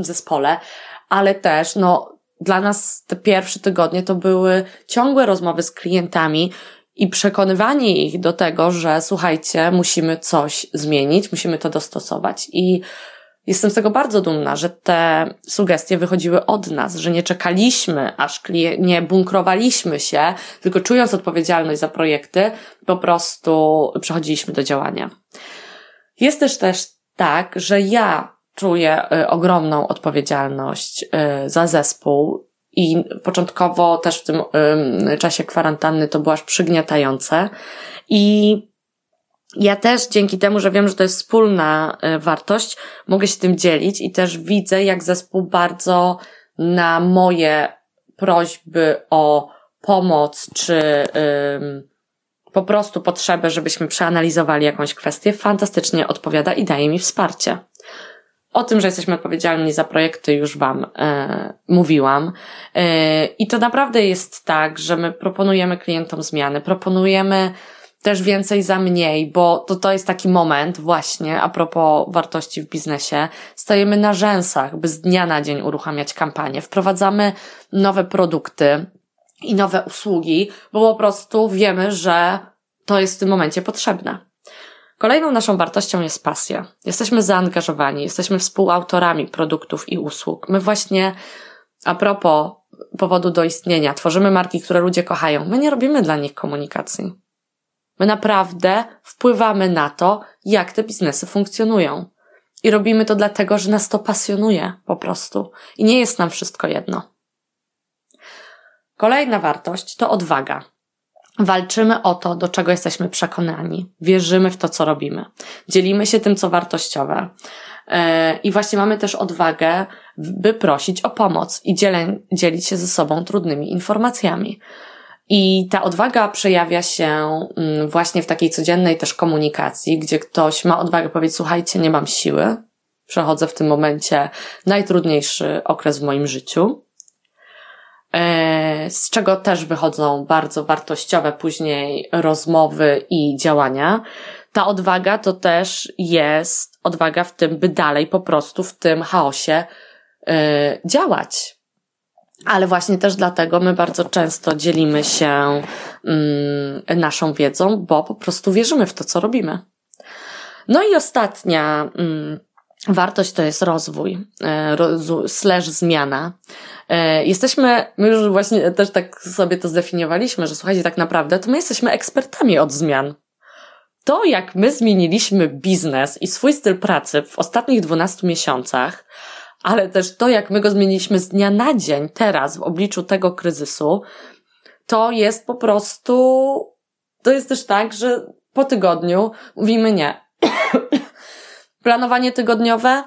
zespole, ale też, no, dla nas te pierwsze tygodnie to były ciągłe rozmowy z klientami i przekonywanie ich do tego, że słuchajcie, musimy coś zmienić, musimy to dostosować. I jestem z tego bardzo dumna, że te sugestie wychodziły od nas, że nie czekaliśmy, aż nie bunkrowaliśmy się, tylko czując odpowiedzialność za projekty, po prostu przechodziliśmy do działania. Jest też też tak, że ja czuję y, ogromną odpowiedzialność y, za zespół i początkowo też w tym czasie kwarantanny to było aż przygniatające i ja też dzięki temu, że wiem, że to jest wspólna y, wartość, mogę się tym dzielić i też widzę, jak zespół bardzo na moje prośby o pomoc czy po prostu potrzebę, żebyśmy przeanalizowali jakąś kwestię, fantastycznie odpowiada i daje mi wsparcie. O tym, że jesteśmy odpowiedzialni za projekty, już Wam e, mówiłam. E, I to naprawdę jest tak, że my proponujemy klientom zmiany, proponujemy też więcej za mniej, bo to, to jest taki moment właśnie, a propos wartości w biznesie, stajemy na rzęsach, by z dnia na dzień uruchamiać kampanię. Wprowadzamy nowe produkty i nowe usługi, bo po prostu wiemy, że to jest w tym momencie potrzebne. Kolejną naszą wartością jest pasja. Jesteśmy zaangażowani, jesteśmy współautorami produktów i usług. My właśnie, a propos powodu do istnienia, tworzymy marki, które ludzie kochają. My nie robimy dla nich komunikacji. My naprawdę wpływamy na to, jak te biznesy funkcjonują. I robimy to dlatego, że nas to pasjonuje po prostu. I nie jest nam wszystko jedno. Kolejna wartość to odwaga. Walczymy o to, do czego jesteśmy przekonani. Wierzymy w to, co robimy. Dzielimy się tym, co wartościowe. E, I właśnie mamy też odwagę, by prosić o pomoc i dzielić się ze sobą trudnymi informacjami. I ta odwaga przejawia się mm, właśnie w takiej codziennej też komunikacji, gdzie ktoś ma odwagę powiedzieć, słuchajcie, nie mam siły, przechodzę w tym momencie najtrudniejszy okres w moim życiu. E, z czego też wychodzą bardzo wartościowe później rozmowy i działania. Ta odwaga to też jest odwaga w tym, by dalej po prostu w tym chaosie e, działać. Ale właśnie też dlatego my bardzo często dzielimy się mm, naszą wiedzą, bo po prostu wierzymy w to, co robimy. No i ostatnia mm, Wartość to jest rozwój, e, slash zmiana. E, jesteśmy, my już właśnie też tak sobie to zdefiniowaliśmy, że słuchajcie, tak naprawdę to my jesteśmy ekspertami od zmian. To, jak my zmieniliśmy biznes i swój styl pracy w ostatnich 12 miesiącach, ale też to, jak my go zmieniliśmy z dnia na dzień, teraz, w obliczu tego kryzysu, to jest po prostu, to jest też tak, że po tygodniu mówimy nie. Planowanie tygodniowe,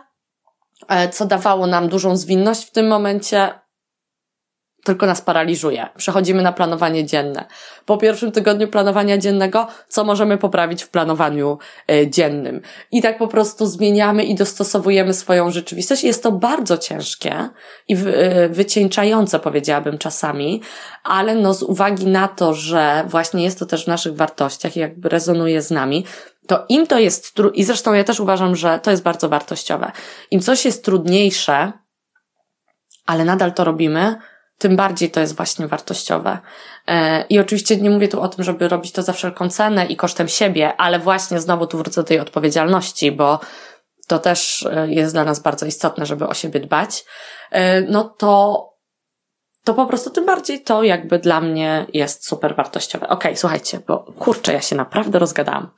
e, co dawało nam dużą zwinność w tym momencie, tylko nas paraliżuje. Przechodzimy na planowanie dzienne. Po pierwszym tygodniu planowania dziennego, co możemy poprawić w planowaniu y, dziennym? I tak po prostu zmieniamy i dostosowujemy swoją rzeczywistość. Jest to bardzo ciężkie i y, wycieńczające, powiedziałabym czasami, ale no z uwagi na to, że właśnie jest to też w naszych wartościach i jakby rezonuje z nami, to im to jest, i zresztą ja też uważam, że to jest bardzo wartościowe. Im coś jest trudniejsze, ale nadal to robimy, tym bardziej to jest właśnie wartościowe. E, I oczywiście nie mówię tu o tym, żeby robić to za wszelką cenę i kosztem siebie, ale właśnie znowu tu wrócę do tej odpowiedzialności, bo to też e, jest dla nas bardzo istotne, żeby o siebie dbać. E, no to, to po prostu tym bardziej to jakby dla mnie jest super wartościowe. Okej, okay, słuchajcie, bo kurczę, ja się naprawdę rozgadałam.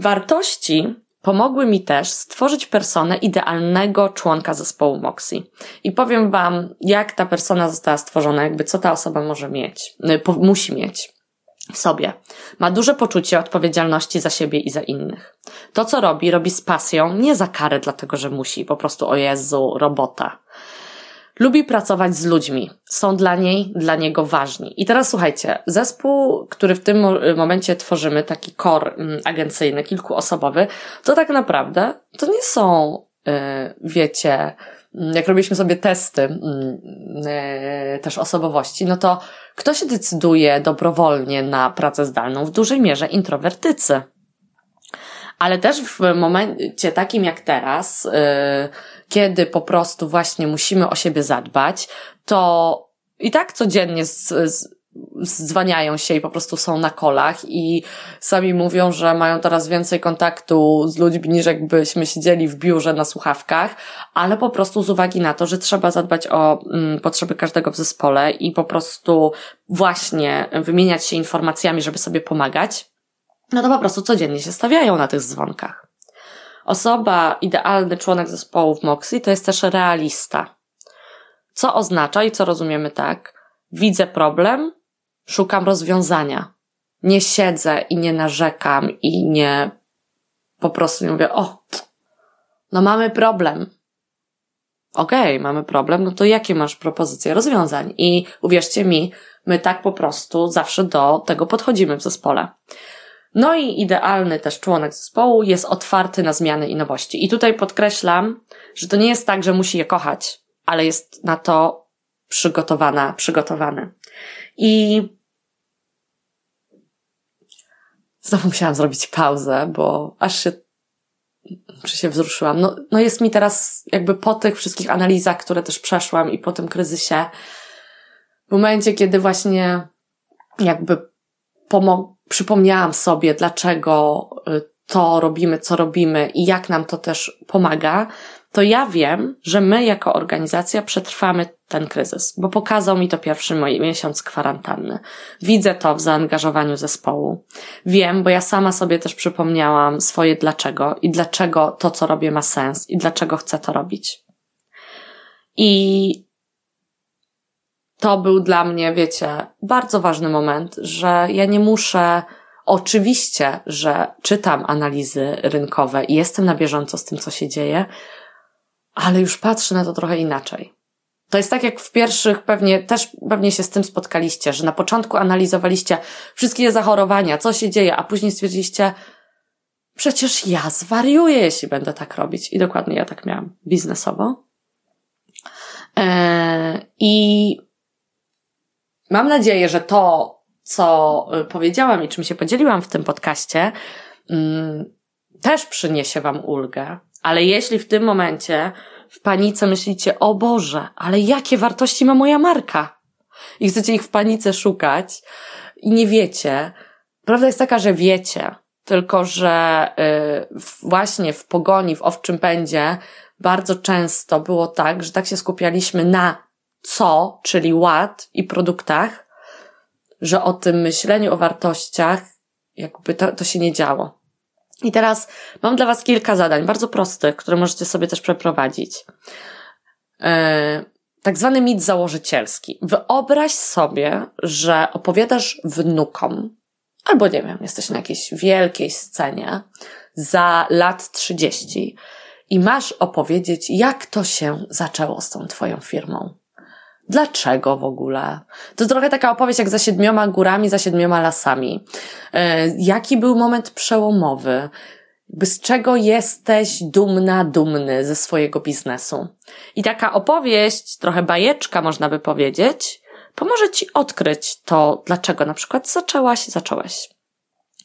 Wartości Pomogły mi też stworzyć personę idealnego członka zespołu Moxie. I powiem Wam, jak ta persona została stworzona, jakby co ta osoba może mieć, y, musi mieć w sobie. Ma duże poczucie odpowiedzialności za siebie i za innych. To, co robi, robi z pasją, nie za karę, dlatego że musi, po prostu o Jezu, robota. Lubi pracować z ludźmi. Są dla niej, dla niego ważni. I teraz słuchajcie, zespół, który w tym momencie tworzymy, taki kor mm, agencyjny, kilkuosobowy, to tak naprawdę to nie są, y, wiecie, mm, jak robiliśmy sobie testy mm, y, też osobowości, no to kto się decyduje dobrowolnie na pracę zdalną? W dużej mierze introwertycy. Ale też w momencie takim jak teraz, y, kiedy po prostu właśnie musimy o siebie zadbać, to i tak codziennie z, z się i po prostu są na kolach i sami mówią, że mają teraz więcej kontaktu z ludźmi niż jakbyśmy siedzieli w biurze na słuchawkach, ale po prostu z uwagi na to, że trzeba zadbać o mm, potrzeby każdego w zespole i po prostu właśnie wymieniać się informacjami, żeby sobie pomagać, no to po prostu codziennie się stawiają na tych dzwonkach. Osoba, idealny członek zespołu w Moxie to jest też realista. Co oznacza i co rozumiemy tak? Widzę problem, szukam rozwiązania. Nie siedzę i nie narzekam i nie po prostu nie mówię, o, no mamy problem. Okej, okay, mamy problem, no to jakie masz propozycje rozwiązań? I uwierzcie mi, my tak po prostu zawsze do tego podchodzimy w zespole. No i idealny też członek zespołu jest otwarty na zmiany i nowości. I tutaj podkreślam, że to nie jest tak, że musi je kochać, ale jest na to przygotowana, przygotowany. I znowu musiałam zrobić pauzę, bo aż się, czy się wzruszyłam. No, no jest mi teraz jakby po tych wszystkich analizach, które też przeszłam i po tym kryzysie, w momencie, kiedy właśnie jakby pomog, przypomniałam sobie, dlaczego y, to robimy, co robimy i jak nam to też pomaga, to ja wiem, że my jako organizacja przetrwamy ten kryzys, bo pokazał mi to pierwszy mój miesiąc kwarantanny. Widzę to w zaangażowaniu zespołu. Wiem, bo ja sama sobie też przypomniałam swoje dlaczego i dlaczego to, co robię, ma sens i dlaczego chcę to robić. I to był dla mnie, wiecie, bardzo ważny moment, że ja nie muszę Oczywiście, że czytam analizy rynkowe i jestem na bieżąco z tym, co się dzieje, ale już patrzę na to trochę inaczej. To jest tak jak w pierwszych, pewnie też pewnie się z tym spotkaliście, że na początku analizowaliście wszystkie zachorowania, co się dzieje, a później stwierdziliście, przecież ja zwariuję, jeśli będę tak robić. I dokładnie ja tak miałam biznesowo. Eee, I Mam nadzieję, że to, co y, powiedziałam i czym się podzieliłam w tym podcaście, mm, też przyniesie Wam ulgę. Ale jeśli w tym momencie w panice myślicie, o Boże, ale jakie wartości ma moja marka? I chcecie ich w panice szukać i nie wiecie. Prawda jest taka, że wiecie, tylko że y, właśnie w pogoni, w owczym pędzie bardzo często było tak, że tak się skupialiśmy na co, czyli ład i produktach, że o tym myśleniu o wartościach jakby to, to się nie działo. I teraz mam dla Was kilka zadań, bardzo prostych, które możecie sobie też przeprowadzić. E, tak zwany mit założycielski. Wyobraź sobie, że opowiadasz wnukom, albo nie wiem, jesteś na jakiejś wielkiej scenie za lat 30 i masz opowiedzieć, jak to się zaczęło z tą Twoją firmą. Dlaczego w ogóle? To trochę taka opowieść jak za siedmioma górami, za siedmioma lasami. E, jaki był moment przełomowy? z czego jesteś dumna, dumny ze swojego biznesu? I taka opowieść, trochę bajeczka można by powiedzieć, pomoże Ci odkryć to, dlaczego na przykład zaczęłaś, zacząłeś.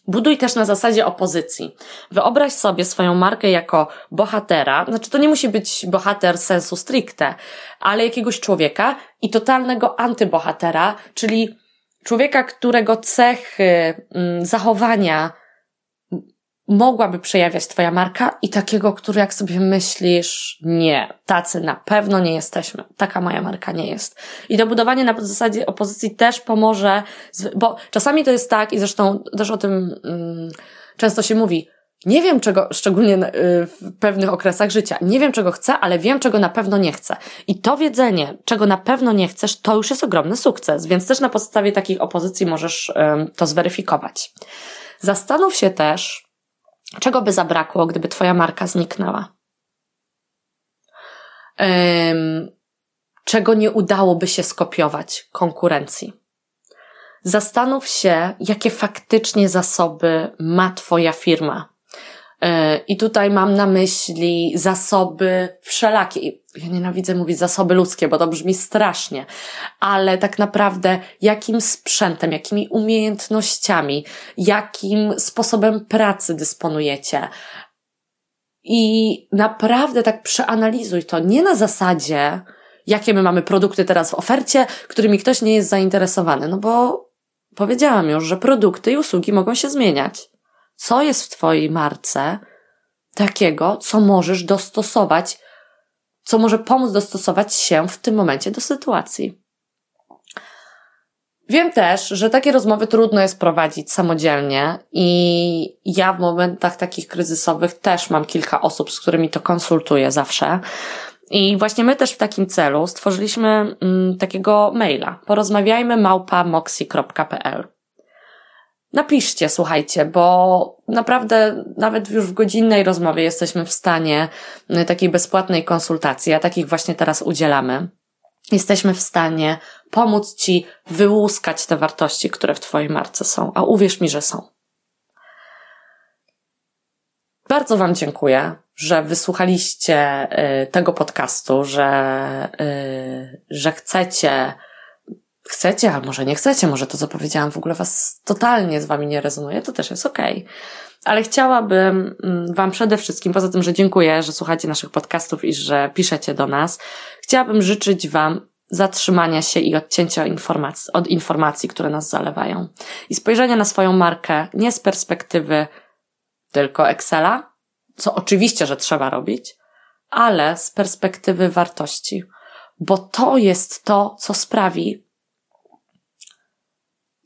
Buduj też na zasadzie opozycji. Wyobraź sobie swoją markę jako bohatera, znaczy to nie musi być bohater sensu stricte, ale jakiegoś człowieka i totalnego antybohatera, czyli człowieka, którego cechy, mm, zachowania mogłaby przejawiać Twoja marka i takiego, który jak sobie myślisz, nie, tacy na pewno nie jesteśmy. Taka moja marka nie jest. I to budowanie na zasadzie opozycji też pomoże, bo czasami to jest tak i zresztą też o tym um, często się mówi, nie wiem czego, szczególnie y, w pewnych okresach życia, nie wiem czego chcę, ale wiem czego na pewno nie chcę. I to wiedzenie, czego na pewno nie chcesz, to już jest ogromny sukces, więc też na podstawie takich opozycji możesz um, to zweryfikować. Zastanów się też, Czego by zabrakło, gdyby Twoja marka zniknęła? Czego nie udałoby się skopiować konkurencji? Zastanów się, jakie faktycznie zasoby ma Twoja firma. E, I tutaj mam na myśli zasoby wszelakie. Ja nienawidzę mówić zasoby ludzkie, bo to brzmi strasznie, ale tak naprawdę jakim sprzętem, jakimi umiejętnościami, jakim sposobem pracy dysponujecie. I naprawdę tak przeanalizuj to nie na zasadzie, jakie my mamy produkty teraz w ofercie, którymi ktoś nie jest zainteresowany, no bo powiedziałam już, że produkty i usługi mogą się zmieniać co jest w Twojej marce takiego, co możesz dostosować, co może pomóc dostosować się w tym momencie do sytuacji. Wiem też, że takie rozmowy trudno jest prowadzić samodzielnie i ja w momentach takich kryzysowych też mam kilka osób, z którymi to konsultuję zawsze. I właśnie my też w takim celu stworzyliśmy mm, takiego maila. Porozmawiajmy małpa moxie.pl. Napiszcie, słuchajcie, bo naprawdę nawet już w godzinnej rozmowie jesteśmy w stanie y, takiej bezpłatnej konsultacji, a takich właśnie teraz udzielamy. Jesteśmy w stanie pomóc Ci wyłuskać te wartości, które w Twojej marce są, a uwierz mi, że są. Bardzo Wam dziękuję, że wysłuchaliście y, tego podcastu, że, y, że chcecie chcecie, a może nie chcecie, może to, co powiedziałam, w ogóle was totalnie z wami nie rezonuje, to też jest okej. Okay. Ale chciałabym mm, wam przede wszystkim, poza tym, że dziękuję, że słuchacie naszych podcastów i że piszecie do nas, chciałabym życzyć wam zatrzymania się i odcięcia informacji, od informacji, które nas zalewają. I spojrzenia na swoją markę nie z perspektywy tylko Excela, co oczywiście, że trzeba robić, ale z perspektywy wartości. Bo to jest to, co sprawi,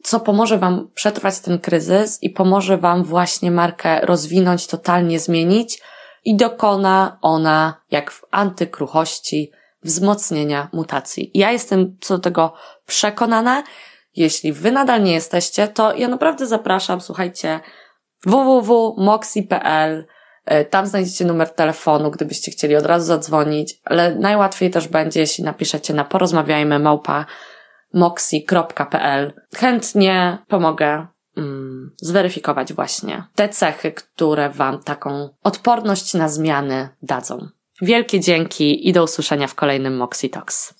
co pomoże Wam przetrwać ten kryzys i pomoże Wam właśnie markę rozwinąć, totalnie zmienić i dokona ona, jak w antykruchości, wzmocnienia mutacji. Ja jestem co do tego przekonana. Jeśli Wy nadal nie jesteście, to ja naprawdę zapraszam, słuchajcie, www.moxi.pl e, tam znajdziecie numer telefonu, gdybyście chcieli od razu zadzwonić, ale najłatwiej też będzie, jeśli napiszecie na porozmawiajmy małpa moxi.pl. Chętnie pomogę mm, zweryfikować właśnie te cechy, które Wam taką odporność na zmiany dadzą. Wielkie dzięki i do usłyszenia w kolejnym Moxie Talks.